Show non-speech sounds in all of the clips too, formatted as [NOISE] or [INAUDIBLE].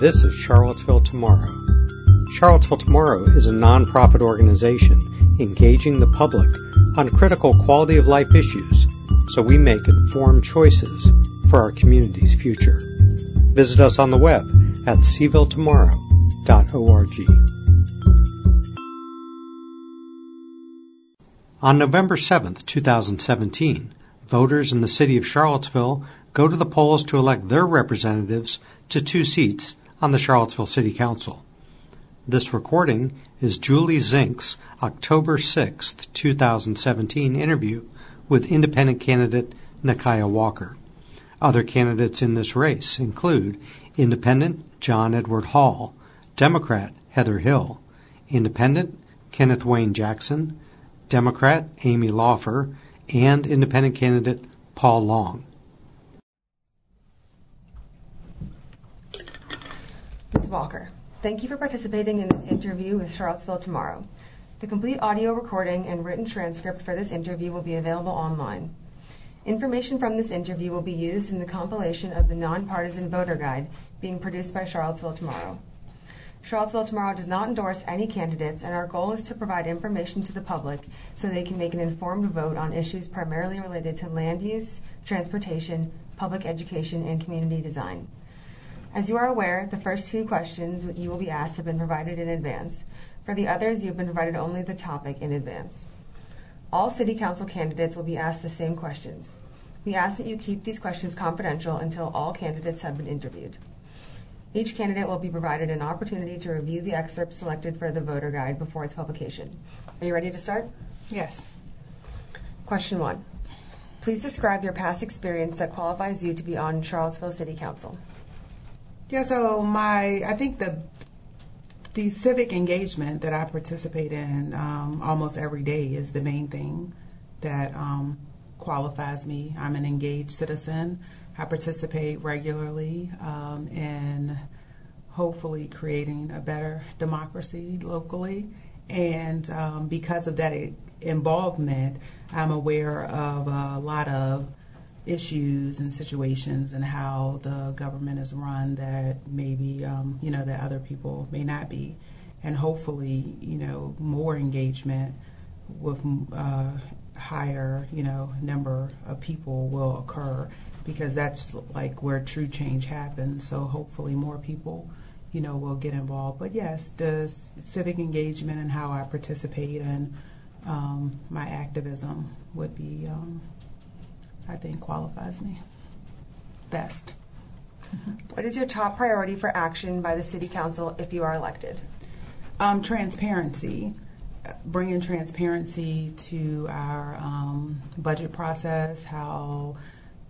This is Charlottesville Tomorrow. Charlottesville Tomorrow is a nonprofit organization engaging the public on critical quality of life issues so we make informed choices for our community's future. Visit us on the web at cvilletomorrow.org. On November 7, 2017, voters in the city of Charlottesville go to the polls to elect their representatives to two seats on the Charlottesville City Council. This recording is Julie Zink's October 6, 2017 interview with independent candidate Nikuyah Walker. Other candidates in this race include Independent John Edward Hall, Democrat Heather Hill, Independent Kenneth Wayne Jackson, Democrat Amy Laufer, and Independent candidate Paul Long. Ms. Walker, thank you for participating in this interview with Charlottesville Tomorrow. The complete audio recording and written transcript for this interview will be available online. Information from this interview will be used in the compilation of the Nonpartisan Voter Guide being produced by Charlottesville Tomorrow. Charlottesville Tomorrow does not endorse any candidates, and our goal is to provide information to the public so they can make an informed vote on issues primarily related to land use, transportation, public education, and community design. As you are aware, the first two questions you will be asked have been provided in advance. For the others, you have been provided only the topic in advance. All City Council candidates will be asked the same questions. We ask that you keep these questions confidential until all candidates have been interviewed. Each candidate will be provided an opportunity to review the excerpts selected for the voter guide before its publication. Are you ready to start? Yes. Question one. Please describe your past experience that qualifies you to be on Charlottesville City Council. Yeah, so my, I think the the civic engagement that I participate in um, almost every day is the main thing that um, qualifies me. I'm an engaged citizen. I participate regularly um, in hopefully creating a better democracy locally. And um, because of that involvement, I'm aware of a lot of issues and situations and how the government is run that maybe um, you know that other people may not be, and hopefully you know more engagement with uh, higher you know number of people will occur because that's like where true change happens. So hopefully more people you know will get involved. But yes, the civic engagement and how I participate and um, my activism would be. Um, I think qualifies me best. [LAUGHS] What is your top priority for action by the City Council if you are elected? Um, transparency, bringing transparency to our um, budget process, how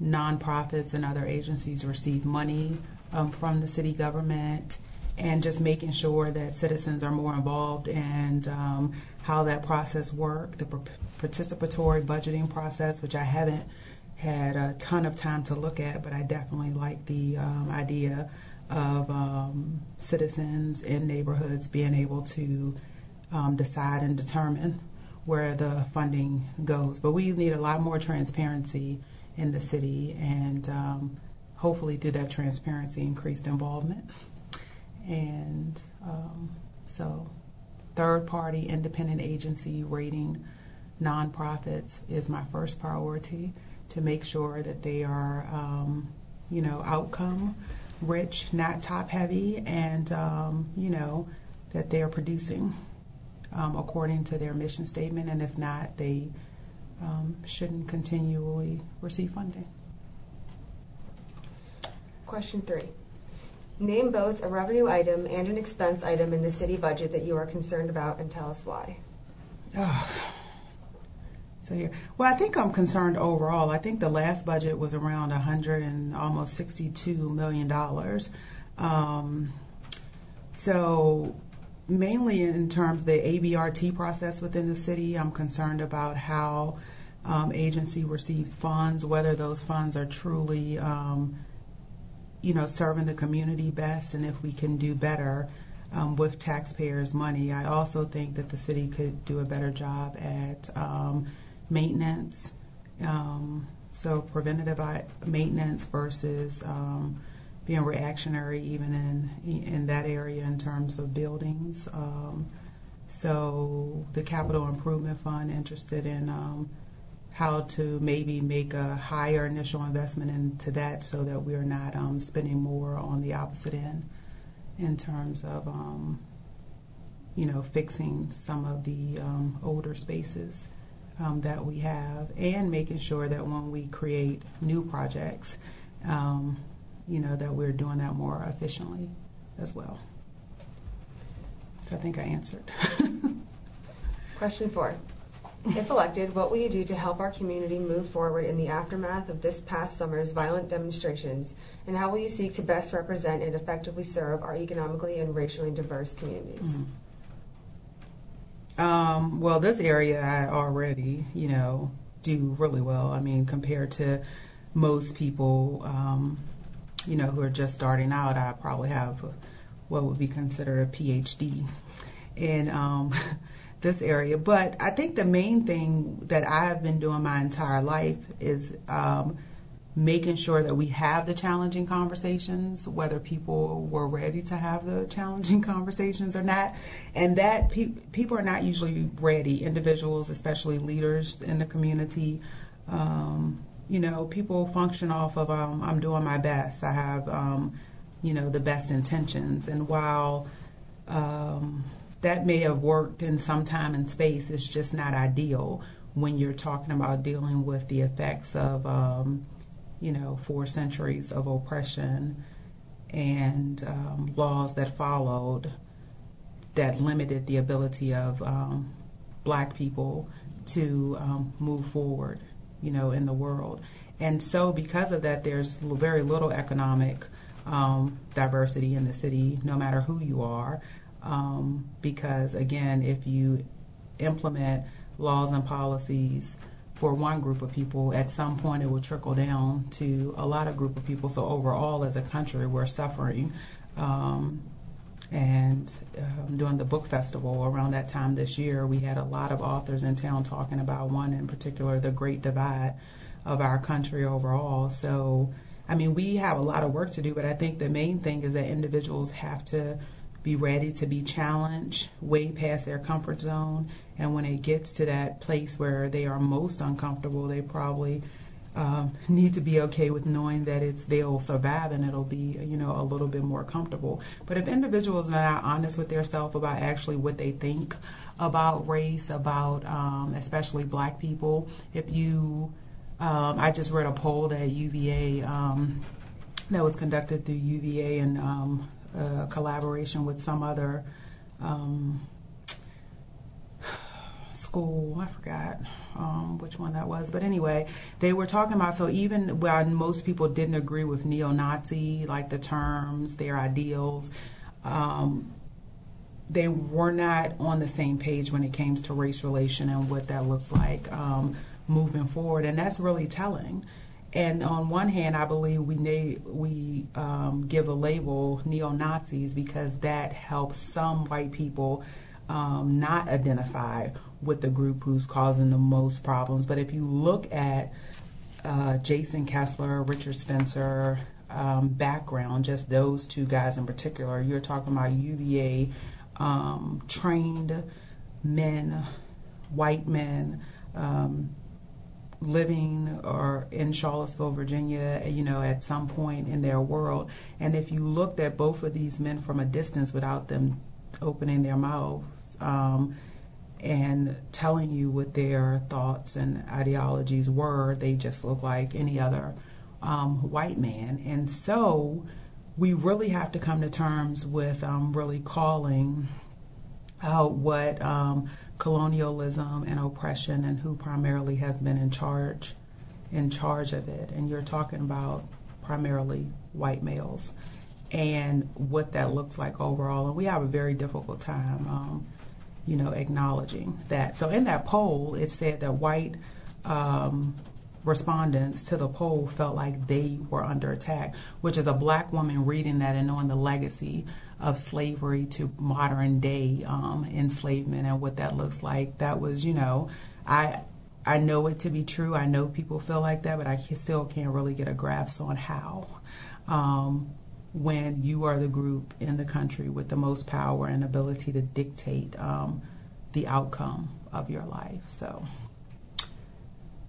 nonprofits and other agencies receive money um, from the city government, and just making sure that citizens are more involved and um, how that process works, the participatory budgeting process, which I haven't had a ton of time to look at, but I definitely like the um, idea of um, citizens in neighborhoods being able to um, decide and determine where the funding goes. But we need a lot more transparency in the city, and um, hopefully, through that transparency, increased involvement. And um, so, third party independent agency rating nonprofits is my first priority to make sure that they are, um, you know, outcome rich, not top heavy, and, um, you know, that they are producing um, according to their mission statement. And if not, they um, shouldn't continually receive funding. Question three. Name both a revenue item and an expense item in the city budget that you are concerned about and tell us why. Oh. So here, well, I think I'm concerned overall. I think the last budget was around 100 and almost 62 million dollars. Um, so mainly in terms of the ABRT process within the city, I'm concerned about how um, agency receives funds, whether those funds are truly, um, you know, serving the community best, and if we can do better um, with taxpayers' money. I also think that the city could do a better job at um, maintenance. Um, so preventative maintenance versus um, being reactionary even in in that area in terms of buildings. Um, so the Capital Improvement Fund interested in um, how to maybe make a higher initial investment into that so that we're not um, spending more on the opposite end in terms of you know fixing some of the um, older spaces um, that we have and making sure that when we create new projects um, you know that we're doing that more efficiently as well. So I think I answered. [LAUGHS] Question four. If elected, what will you do to help our community move forward in the aftermath of this past summer's violent demonstrations? And how will you seek to best represent and effectively serve our economically and racially diverse communities? Mm-hmm. Um, well, this area I already, you know, do really well. I mean, compared to most people, um, you know, who are just starting out, I probably have what would be considered a PhD in um, [LAUGHS] this area. But I think the main thing that I've been doing my entire life is um, making sure that we have the challenging conversations, whether people were ready to have the challenging [LAUGHS] conversations or not. And that pe- people are not usually ready, individuals, especially leaders in the community. Um, you know, people function off of um, I'm doing my best. I have, um, you know, the best intentions. And while um, that may have worked in some time and space, it's just not ideal when you're talking about dealing with the effects of, um, you know, four centuries of oppression and um, laws that followed that limited the ability of um, black people to move forward you know, in the world. And so, because of that, there's very little economic um, diversity in the city, no matter who you are. Um, because, again, if you implement laws and policies for one group of people, at some point it will trickle down to a lot of group of people. So, overall, as a country, we're suffering. Um, and um, during the book festival around that time this year, we had a lot of authors in town talking about one in particular, the Great Divide of our country overall. So, I mean, we have a lot of work to do, but I think the main thing is that individuals have to be ready to be challenged way past their comfort zone. And when it gets to that place where they are most uncomfortable, they probably um, need to be okay with knowing that it's they'll survive and it'll be you know a little bit more comfortable. But if individuals are not honest with themselves about actually what they think about race, about um, especially Black people, if you, um, I just read a poll that UVA um, that was conducted through UVA in um, collaboration with some other um, school. I forgot um, which one that was, but anyway, they were talking about. So even when most people didn't agree with neo-Nazi, like the terms, their ideals, um, they were not on the same page when it came to race relation and what that looks like um, moving forward, and that's really telling. And on one hand, I believe we we um, give a label neo Nazis because that helps some white people um, not identify with the group who's causing the most problems. But if you look at uh, Jason Kessler, Richard Spencer um, background, just those two guys in particular, you're talking about UVA um, trained men, white men. Um, living or in Charlottesville, Virginia, you know, at some point in their world. And if you looked at both of these men from a distance without them opening their mouths, um, and telling you what their thoughts and ideologies were. They just look like any other um, white man. And so we really have to come to terms with um, really calling out what um, colonialism and oppression and who primarily has been in charge in charge of it. And you're talking about primarily white males and what that looks like overall. And we have a very difficult time um, you know, acknowledging that. So in that poll, it said that white um, respondents to the poll felt like they were under attack, which is a black woman reading that and knowing the legacy of slavery to modern day um, enslavement and what that looks like. That was, you know, I I know it to be true. I know people feel like that, but I still can't really get a grasp on how. Um, when you are the group in the country with the most power and ability to dictate um, the outcome of your life. So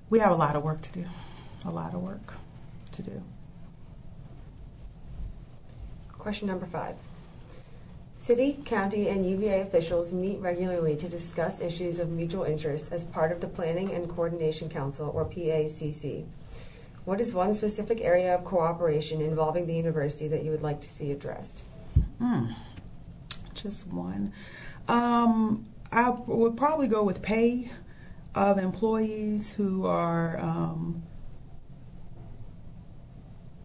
we have a lot of work to do, a lot of work to do. Question number five. City, county, and UVA officials meet regularly to discuss issues of mutual interest as part of the Planning and Coordination Council, or PACC. What is one specific area of cooperation involving the university that you would like to see addressed? Hmm. Just one. Um, I would probably go with pay of employees who are um,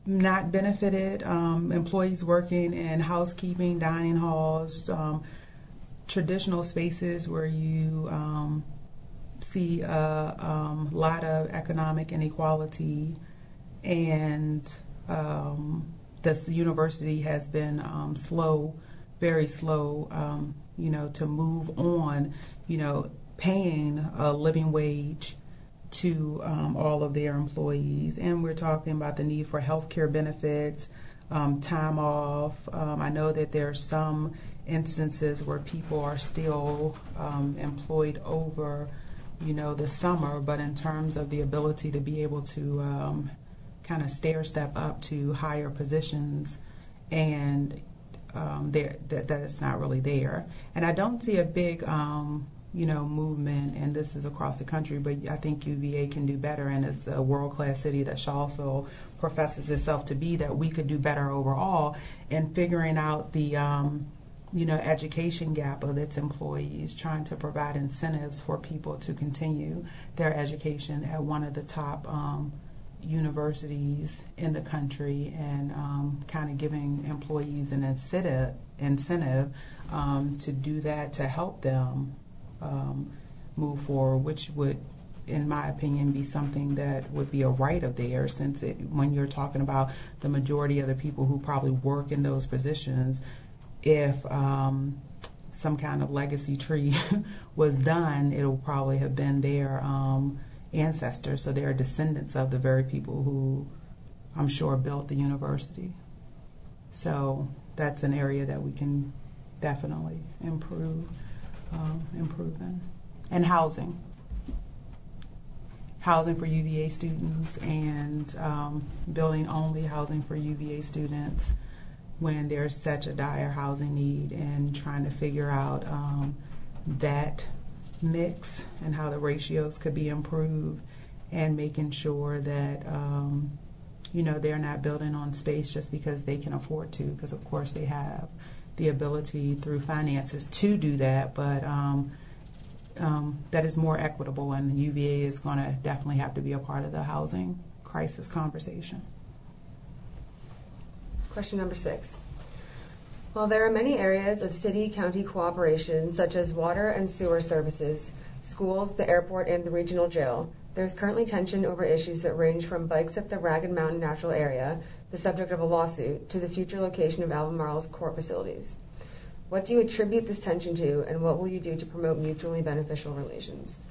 not benefited, um, employees working in housekeeping, dining halls, um, traditional spaces where you um, see a um, lot of economic inequality, and um, this university has been um, slow, very slow, you know, to move on, you know, paying a living wage to um, all of their employees. And we're talking about the need for health care benefits, um, time off. Um, I know that there are some instances where people are still um, employed over, you know, the summer, but in terms of the ability to be able to um, kind of stair step up to higher positions and um, there that, that it's not really there. And I don't see a big um, you know, movement, and this is across the country, but I think UVA can do better, and it's a world class city that also professes itself to be, that we could do better overall in figuring out the, um, you know, education gap of its employees, trying to provide incentives for people to continue their education at one of the top um, universities in the country, and um, kind of giving employees an incentive, incentive um, to do that to help them um, move forward, which would, in my opinion, be something that would be a right of theirs. Since it, when you're talking about the majority of the people who probably work in those positions, if um, some kind of legacy tree [LAUGHS] was done, it'll probably have been their um, ancestors, so they're descendants of the very people who I'm sure built the university. So that's an area that we can definitely improve um, improving. And housing. Housing for UVA students and um, building only housing for UVA students when there's such a dire housing need and trying to figure out um, that mix and how the ratios could be improved and making sure that um, you know they're not building on space just because they can afford to because of course they have the ability through finances to do that, but um, um, that is more equitable, and UVA is going to definitely have to be a part of the housing crisis conversation. Question number six. While there are many areas of city county cooperation, such as water and sewer services, schools, the airport, and the regional jail, there is currently tension over issues that range from bikes at the Ragged Mountain Natural Area the subject of a lawsuit, to the future location of Albemarle's court facilities. What do you attribute this tension to, and what will you do to promote mutually beneficial relations?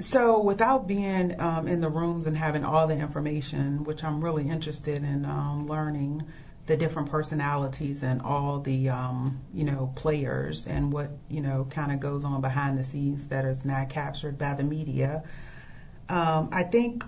So, without being um, in the rooms and having all the information, which I'm really interested in um, learning the different personalities and all the um, you know players and what you know kind of goes on behind the scenes that is not captured by the media. Um, I think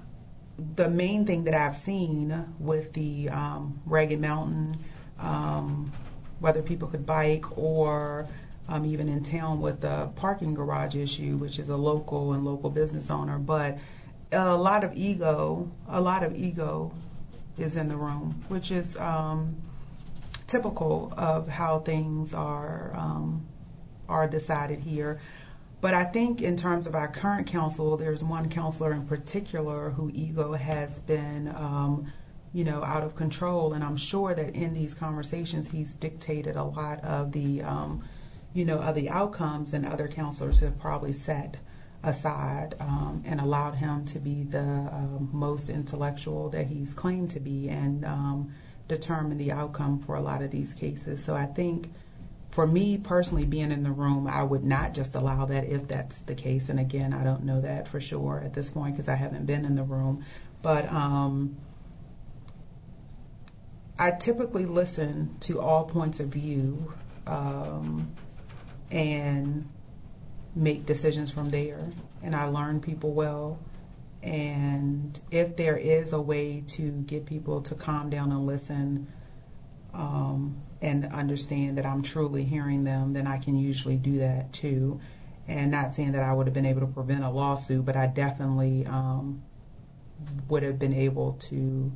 the main thing that I've seen with the um, Ragged Mountain, um, whether people could bike or um, even in town with the parking garage issue, which is a local and local business owner, but a lot of ego, a lot of ego is in the room, which is um, typical of how things are um, are decided here. But I think in terms of our current council, there's one councilor in particular who ego has been, um, you know, out of control. And I'm sure that in these conversations, he's dictated a lot of the, um, you know, of the outcomes, and other councilors have probably set aside um, and allowed him to be the um, most intellectual that he's claimed to be and um, determine the outcome for a lot of these cases. So I think for me personally, being in the room, I would not just allow that if that's the case. And again, I don't know that for sure at this point because I haven't been in the room. But um, I typically listen to all points of view um, and make decisions from there. And I learn people well. And if there is a way to get people to calm down and listen um, and understand that I'm truly hearing them, then I can usually do that too. And not saying that I would have been able to prevent a lawsuit, but I definitely um, would have been able to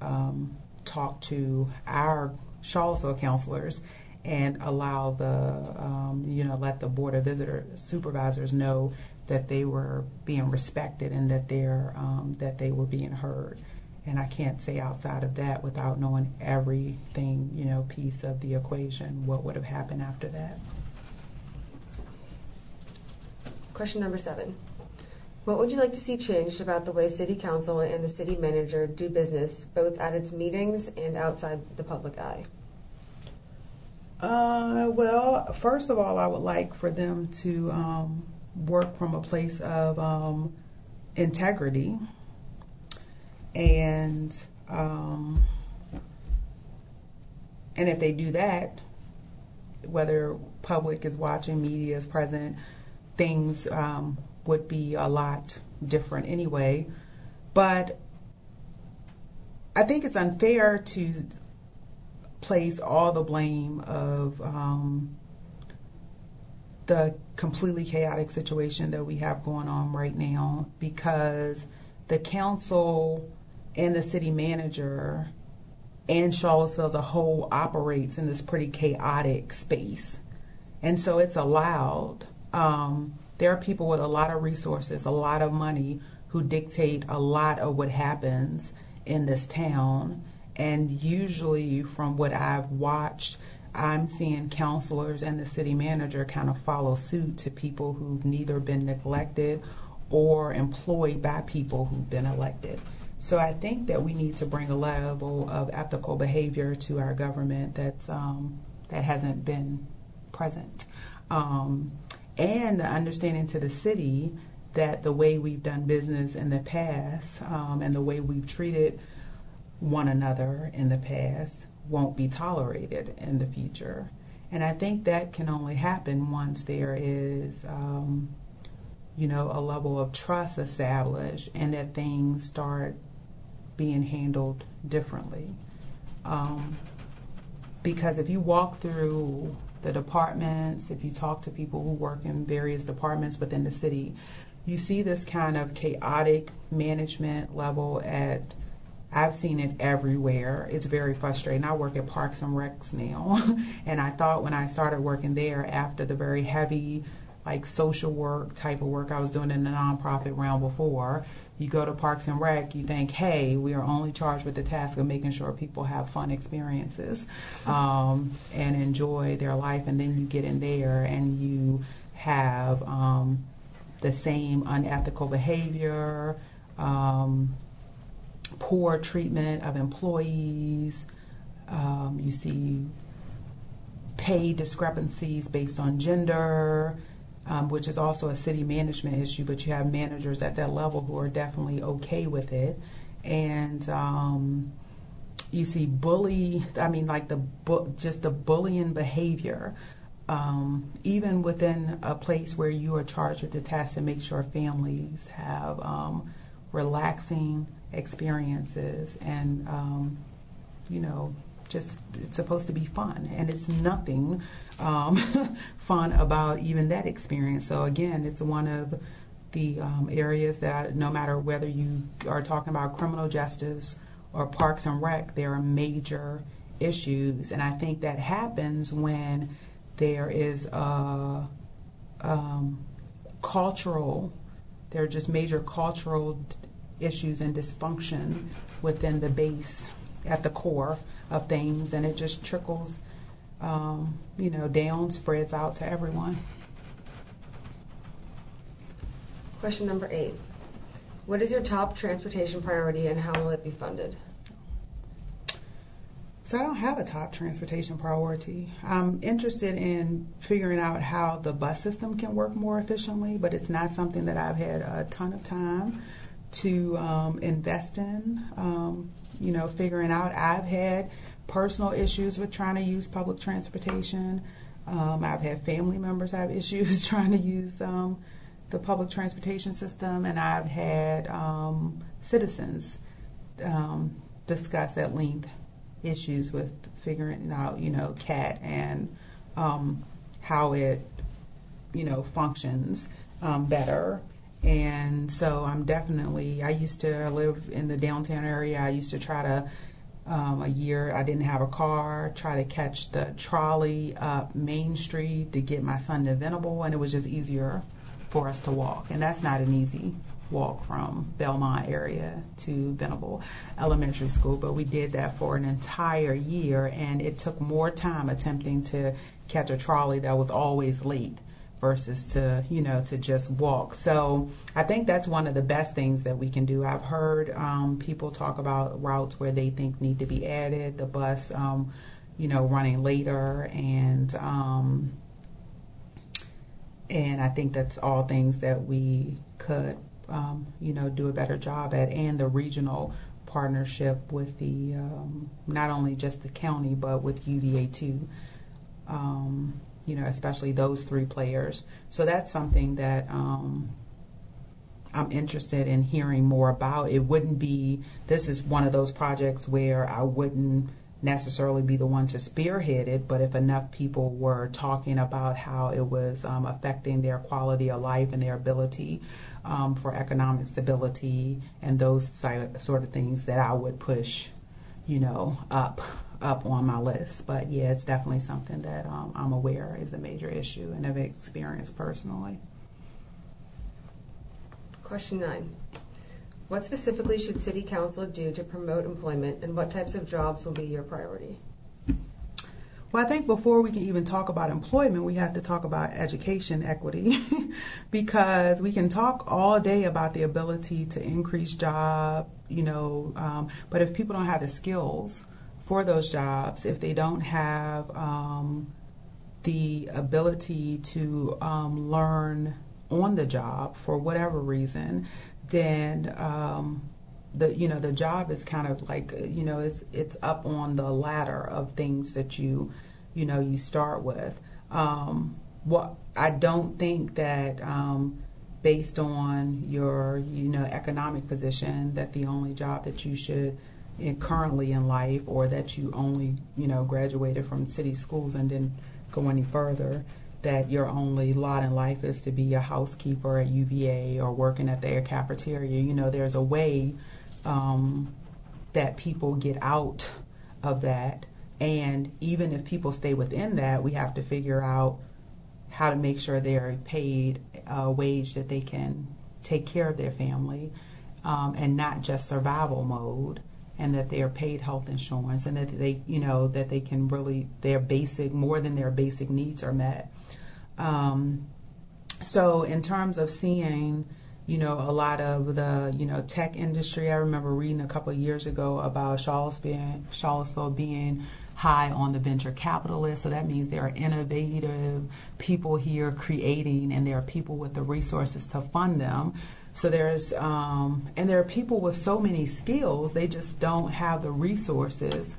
um, talk to our Charlottesville counselors and allow the, um, you know, let the board of visitor supervisors know that they were being respected and that they're um, that they were being heard. And I can't say outside of that without knowing everything, you know, piece of the equation, what would have happened after that. Question number seven. What would you like to see changed about the way City Council and the City Manager do business, both at its meetings and outside the public eye? Uh, well, first of all, I would like for them to um, work from a place of um, integrity and um, and if they do that, whether public is watching, media is present, things um, would be a lot different anyway. But I think it's unfair to place all the blame of um, the completely chaotic situation that we have going on right now because the council and the city manager and Charlottesville as a whole operates in this pretty chaotic space. And so it's allowed. Um, there are people with a lot of resources, a lot of money, who dictate a lot of what happens in this town. And usually, from what I've watched, I'm seeing counselors and the city manager kind of follow suit to people who've neither been neglected or employed by people who've been elected. So I think that we need to bring a level of ethical behavior to our government that's um, that hasn't been present, um, and the understanding to the city that the way we've done business in the past um, and the way we've treated one another in the past won't be tolerated in the future. And I think that can only happen once there is, um, you know, a level of trust established and that things start being handled differently. Um, because if you walk through the departments, if you talk to people who work in various departments within the city, you see this kind of chaotic management level at I've seen it everywhere. It's very frustrating. I work at Parks and Recs now, [LAUGHS] and I thought when I started working there after the very heavy, like social work type of work I was doing in the nonprofit realm before, you go to Parks and Rec, you think, hey, we are only charged with the task of making sure people have fun experiences um, and enjoy their life, and then you get in there and you have um, the same unethical behavior. Um, poor treatment of employees. Um, you see pay discrepancies based on gender, um, which is also a city management issue, but you have managers at that level who are definitely okay with it. And um, you see bully, I mean, like the bu- just the bullying behavior. Um, even within a place where you are charged with the task to make sure families have um, relaxing experiences and um, you know just it's supposed to be fun. And it's nothing um, [LAUGHS] fun about even that experience. So again it's one of the um, areas that no matter whether you are talking about criminal justice or parks and rec there are major issues. And i think that happens when there is a um, cultural there are just major cultural issues and dysfunction within the base at the core of things, and it just trickles, um, you know, down, spreads out to everyone. Question number eight. What is your top transportation priority and how will it be funded? So I don't have a top transportation priority. I'm interested in figuring out how the bus system can work more efficiently, but it's not something that I've had a ton of time to um, invest in. Um, you know, figuring out. I've had personal issues with trying to use public transportation. Um, I've had family members have [LAUGHS] issues trying to use um, the public transportation system, and I've had um, citizens um, discuss at length issues with figuring out, you know, CAT and um, how it, you know, functions um, better. And so I'm definitely, I used to live in the downtown area. I used to try to, um, a year I didn't have a car, try to catch the trolley up Main Street to get my son to Venable, and it was just easier for us to walk. And that's not an easy walk from Belmont area to Venable Elementary School, but we did that for an entire year, and it took more time attempting to catch a trolley that was always late versus to you know to just walk. So i think that's one of the best things that we can do. I've heard um, people talk about routes where they think need to be added the bus um, you know running later and um, and i think that's all things that we could um, you know do a better job at and the regional partnership with the um, not only just the county but with UVA too. Um, you know, especially those three players. So that's something that um, I'm interested in hearing more about. It wouldn't be, this is one of those projects where I wouldn't necessarily be the one to spearhead it, but if enough people were talking about how it was um, affecting their quality of life and their ability um, for economic stability and those sort of things, that I would push, you know, up up on my list. But yeah, it's definitely something that um, I'm aware is a major issue and have experienced personally. Question nine. What specifically should City Council do to promote employment and what types of jobs will be your priority? Well, I think before we can even talk about employment, we have to talk about education equity [LAUGHS] because we can talk all day about the ability to increase job, you know, um, but if people don't have the skills for those jobs if they don't have um, the ability to um, learn on the job for whatever reason, then um, the you know the job is kind of like you know it's it's up on the ladder of things that you you know you start with. Um, what I don't think that um, based on your you know economic position that the only job that you should in, currently in life or that you only you know graduated from city schools and didn't go any further that your only lot in life is to be a housekeeper at UVA or working at their cafeteria. You know, there's a way um, that people get out of that. And even if people stay within that, we have to figure out how to make sure they're paid a wage that they can take care of their family um, and not just survival mode and that they are paid health insurance and that they you know that they can really their basic more than their basic needs are met. Um, so in terms of seeing you know a lot of the you know tech industry i remember reading a couple years ago about charlottesville, charlottesville being high on the venture capital list so that means there are innovative people here creating and there are people with the resources to fund them so there's, um, and there are people with so many skills, they just don't have the resources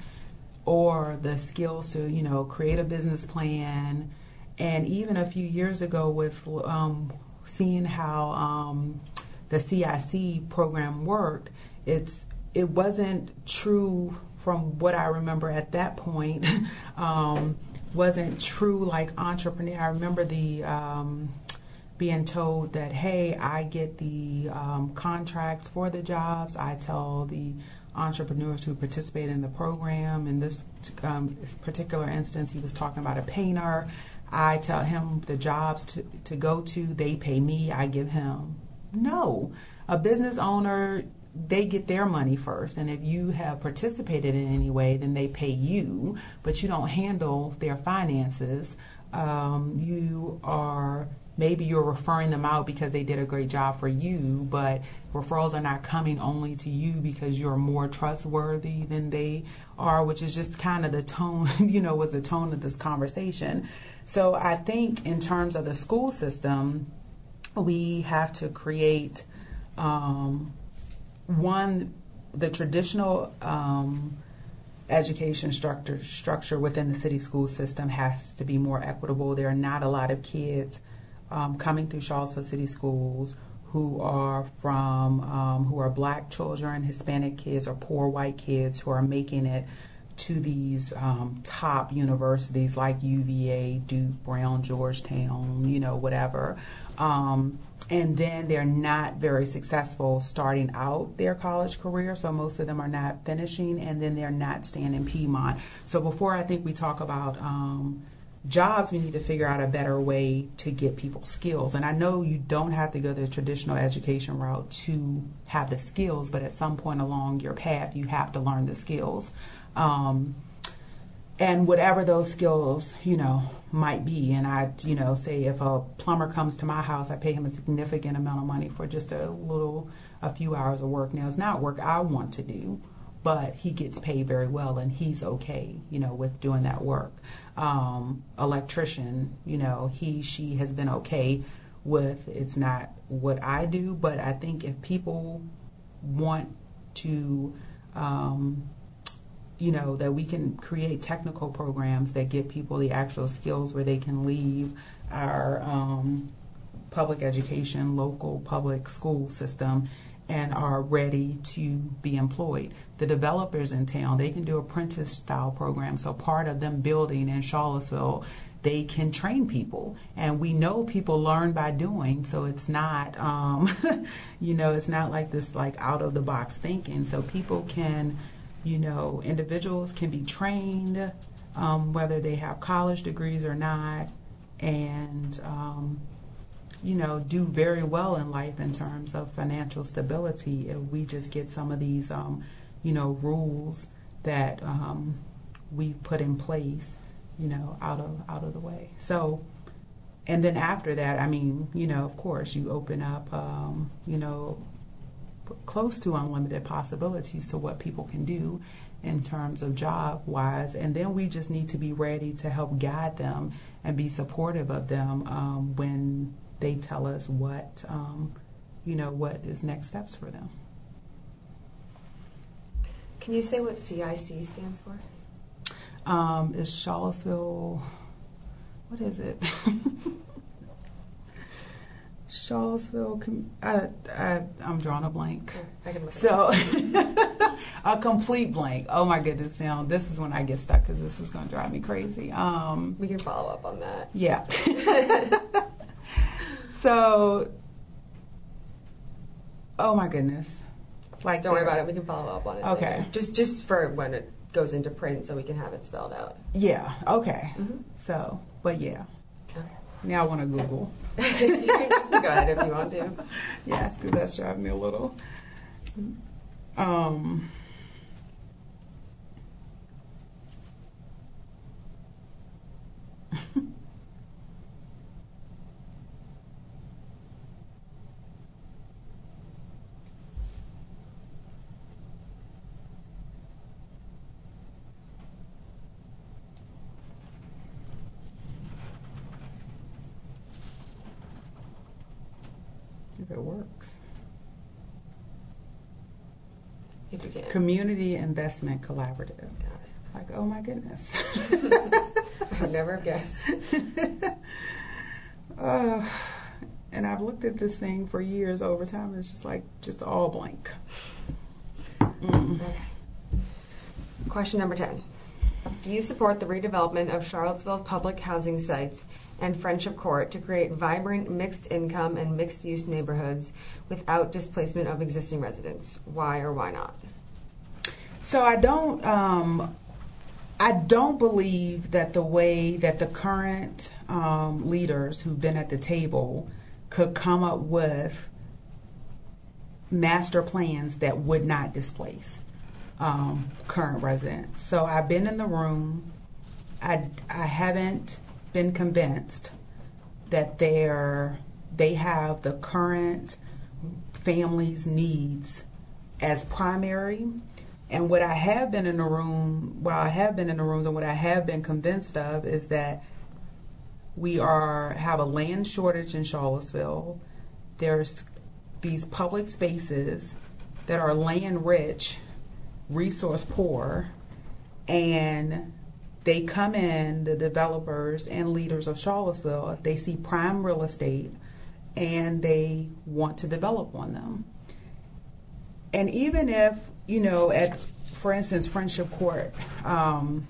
or the skills to, you know, create a business plan. And even a few years ago, with um, seeing how um, the CIC program worked, it's it wasn't true from what I remember at that point. [LAUGHS] um, wasn't true like entrepreneur. I remember the um, being told that, hey, I get the um, contracts for the jobs. I tell the entrepreneurs who participate in the program. In this um, particular instance, he was talking about a painter. I tell him the jobs to, to go to, they pay me, I give him. No. A business owner, they get their money first. And if you have participated in any way, then they pay you, but you don't handle their finances. Um, you are maybe you're referring them out because they did a great job for you, but referrals are not coming only to you because you're more trustworthy than they are, which is just kind of the tone, [LAUGHS] you know, was the tone of this conversation. So I think in terms of the school system, we have to create um, one the traditional um, education structure structure within the city school system has to be more equitable. There are not a lot of kids um, coming through Charlottesville City Schools who are from um, who are black children, Hispanic kids, or poor white kids who are making it to these um, top universities like UVA, Duke, Brown, Georgetown, you know, whatever. Um, and then they're not very successful starting out their college career, so most of them are not finishing, and then they're not staying in Piedmont. So before I think we talk about um, jobs, we need to figure out a better way to get people skills. And I know you don't have to go the traditional education route to have the skills, but at some point along your path, you have to learn the skills. Um, and whatever those skills, you know, might be. And I, you know, say if a plumber comes to my house, I pay him a significant amount of money for just a little, a few hours of work. Now, it's not work I want to do, but he gets paid very well and he's okay, you know, with doing that work. Um, electrician, you know, he, she has been okay with it's not what I do, but I think if people want to, um, you know, that we can create technical programs that get people the actual skills where they can leave our um, public education, local public school system and are ready to be employed. The developers in town, they can do apprentice style programs. So part of them building in Charlottesville, they can train people. And we know people learn by doing, so it's not, um, [LAUGHS] you know, it's not like this like out of the box thinking. So people can you know, individuals can be trained, um, whether they have college degrees or not, and, um, you know, do very well in life in terms of financial stability if we just get some of these, um, you know, rules that um, we put in place, you know, out of out of the way. So, and then after that, I mean, you know, of course, you open up, um, you know, close to unlimited possibilities to what people can do in terms of job wise. And then we just need to be ready to help guide them and be supportive of them um, when they tell us what, um, you know, what is next steps for them. Can you say what CIC stands for? Um, it's Charlottesville. What is it? [LAUGHS] Charlottesville. I, I, I'm drawing a blank. I can look So, [LAUGHS] a complete blank. Oh my goodness! Now this is when I get stuck because this is going to drive me crazy. Um, we can follow up on that. Yeah. [LAUGHS] so, oh my goodness! Like, don't worry about it. We can follow up on it. Okay. Later. Just just for when it goes into print, so we can have it spelled out. Yeah. Okay. Mm-hmm. So, but yeah. Okay. Now I want to Google. [LAUGHS] go ahead if you want to. [LAUGHS] Yes, because that's driving me a little. Um, [LAUGHS] if it works. If you can. Community Investment Collaborative. Like, oh my goodness. [LAUGHS] I would never guessed. [LAUGHS] uh, and I've looked at this thing for years over time. And it's just like, just all blank. Mm. Okay. Question number 10. Do you support the redevelopment of Charlottesville's public housing sites and Friendship Court to create vibrant mixed income and mixed use neighborhoods without displacement of existing residents? Why or why not? So I don't. Um, I don't believe that the way that the current um, leaders who've been at the table could come up with master plans that would not displace um, current residents. So I've been in the room. I, I haven't been convinced that they're they have the current family's needs as primary. And what I have been in the room, while I have been in the rooms, and what I have been convinced of is that we are have a land shortage in Charlottesville. There's these public spaces that are land rich, resource poor, and they come in, the developers and leaders of Charlottesville, they see prime real estate and they want to develop on them. And even if, you know, at, for instance, Friendship Court, um,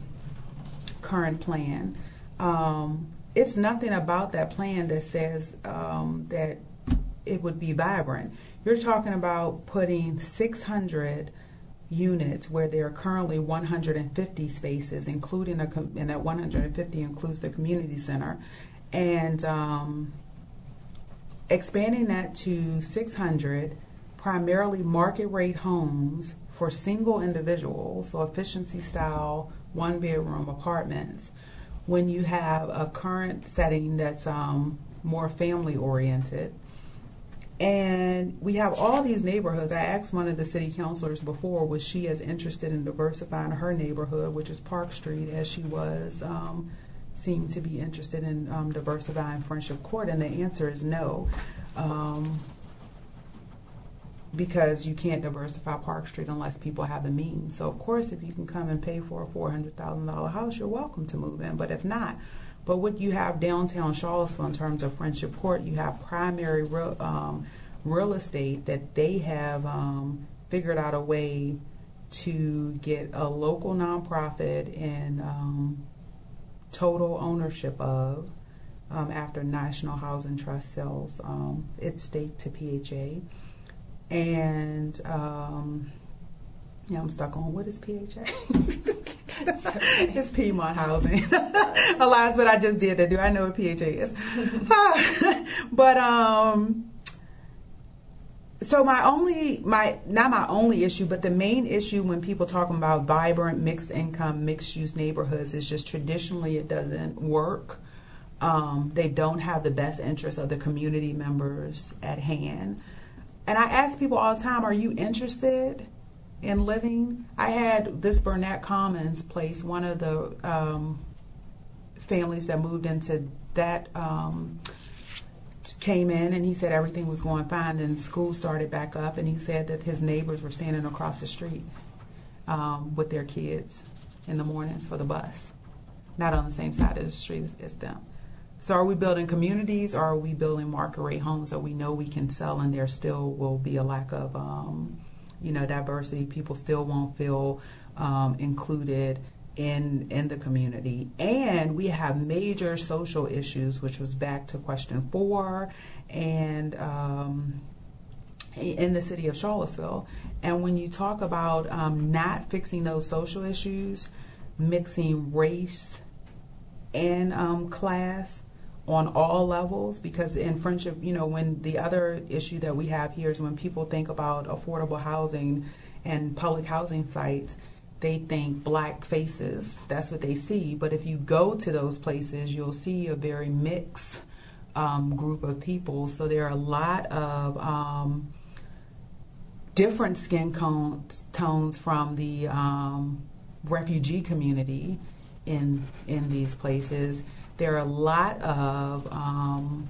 current plan, um, it's nothing about that plan that says um, that it would be vibrant. You're talking about putting 600 units where there are currently 150 spaces, including a com- and that 150 includes the community center, and um, expanding that to 600 primarily market rate homes for single individuals, so efficiency style one bedroom apartments. When you have a current setting that's um, more family oriented, and we have all these neighborhoods. I asked one of the city councilors before, was she as interested in diversifying her neighborhood, which is Park Street, as she was, um, seemed to be interested in um, diversifying Friendship Court? And the answer is no. Um, because you can't diversify Park Street unless people have the means. So, of course, if you can come and pay for a $400,000 house, you're welcome to move in. But if not, but what you have downtown Charlottesville in terms of Friendship Court, you have primary real, um, real estate that they have um, figured out a way to get a local nonprofit in um, total ownership of um, after National Housing Trust sells um, its stake to PHA. And um, yeah, I'm stuck on what is PHA? [LAUGHS] it's Piedmont Housing. [LAUGHS] Alas, what I just did to do. I know what PHA is. [LAUGHS] but um, so my only my not my only issue, but the main issue when people talking about vibrant mixed income, mixed use neighborhoods is just traditionally it doesn't work. Um, they don't have the best interests of the community members at hand. And I ask people all the time, are you interested? in living. I had this Burnett Commons place, one of the um, families that moved into that um, came in and he said everything was going fine. Then school started back up and he said that his neighbors were standing across the street um, with their kids in the mornings for the bus, not on the same side of the street as, as them. So are we building communities or are we building market rate homes that we know we can sell and there still will be a lack of um, you know, diversity, people still won't feel um, included in in the community. And we have major social issues, which was back to question four, and um, in the city of Charlottesville. And when you talk about um, not fixing those social issues, mixing race and um, class, on all levels because in friendship, you know, when the other issue that we have here is when people think about affordable housing and public housing sites, they think black faces. That's what they see. But if you go to those places, you'll see a very mixed um, group of people. So there are a lot of um, different skin tones from the um, refugee community in in these places there are a lot of um,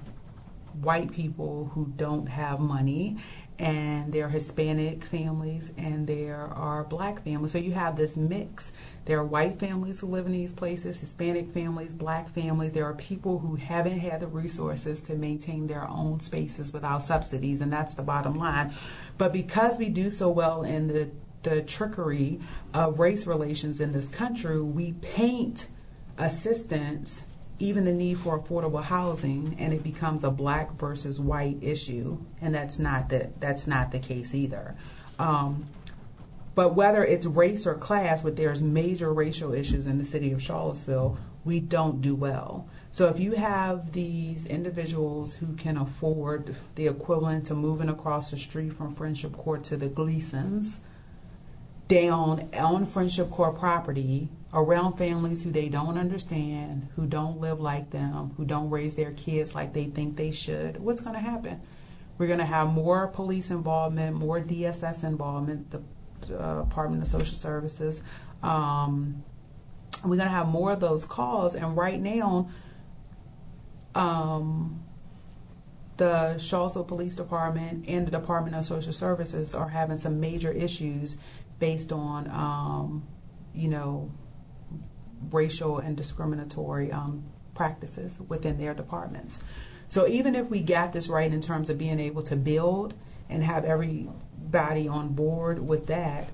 white people who don't have money, and there are Hispanic families, and there are black families. So you have this mix. There are white families who live in these places, Hispanic families, black families. There are people who haven't had the resources to maintain their own spaces without subsidies, and that's the bottom line. But because we do so well in the the trickery of race relations in this country, we paint assistance even the need for affordable housing and it becomes a black versus white issue and that's not the that's not the case either. Um, but whether it's race or class but there's major racial issues in the city of charlottesville we don't do well. So if you have these individuals who can afford the equivalent to moving across the street from friendship court to the gleasons down on friendship court property around families who they don't understand, who don't live like them, who don't raise their kids like they think they should, what's going to happen? We're going to have more police involvement, more DSS involvement, the uh, Department of Social Services. Um, we're going to have more of those calls. And right now, um, the Charlottesville Police Department and the Department of Social Services are having some major issues based on, um, you know, racial and discriminatory um, practices within their departments. So even if we got this right in terms of being able to build and have everybody on board with that,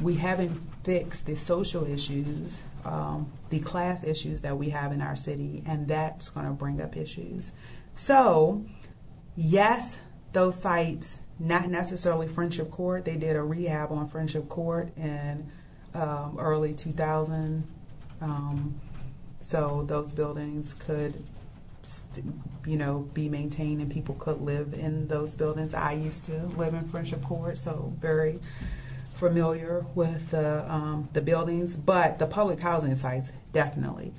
we haven't fixed the social issues, um, the class issues that we have in our city, and that's going to bring up issues. So, yes, those sites, not necessarily Friendship Court, they did a rehab on Friendship Court in um, early 2000. Um, so those buildings could, you know, be maintained and people could live in those buildings. I used to live in Friendship Court, so very familiar with the um, the buildings. But the public housing sites definitely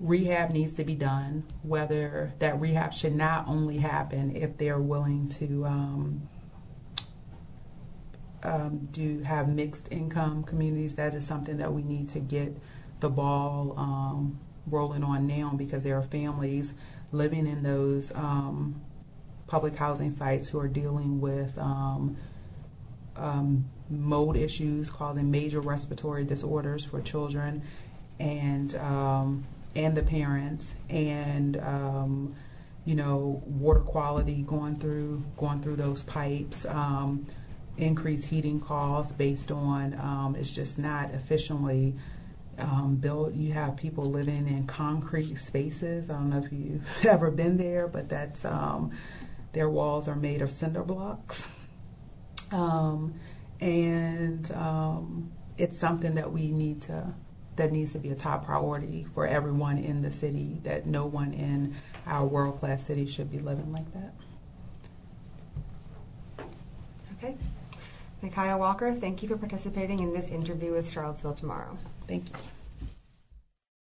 rehab needs to be done. Whether that rehab should not only happen if they're willing to. Um, do have mixed income communities. That is something that we need to get the ball um, rolling on now because there are families living in those um, public housing sites who are dealing with um, um, mold issues causing major respiratory disorders for children and um, and the parents and you know water quality going through going through those pipes um, increased heating costs based on um, it's just not efficiently um, built. You have people living in concrete spaces. I don't know if you've [LAUGHS] ever been there, but that's um, their walls are made of cinder blocks, um, and um, it's something that we need to that needs to be a top priority for everyone in the city. That no one in our world class city should be living like that. Okay. Nikuyah Walker, thank you for participating in this interview with Charlottesville Tomorrow. Thank you.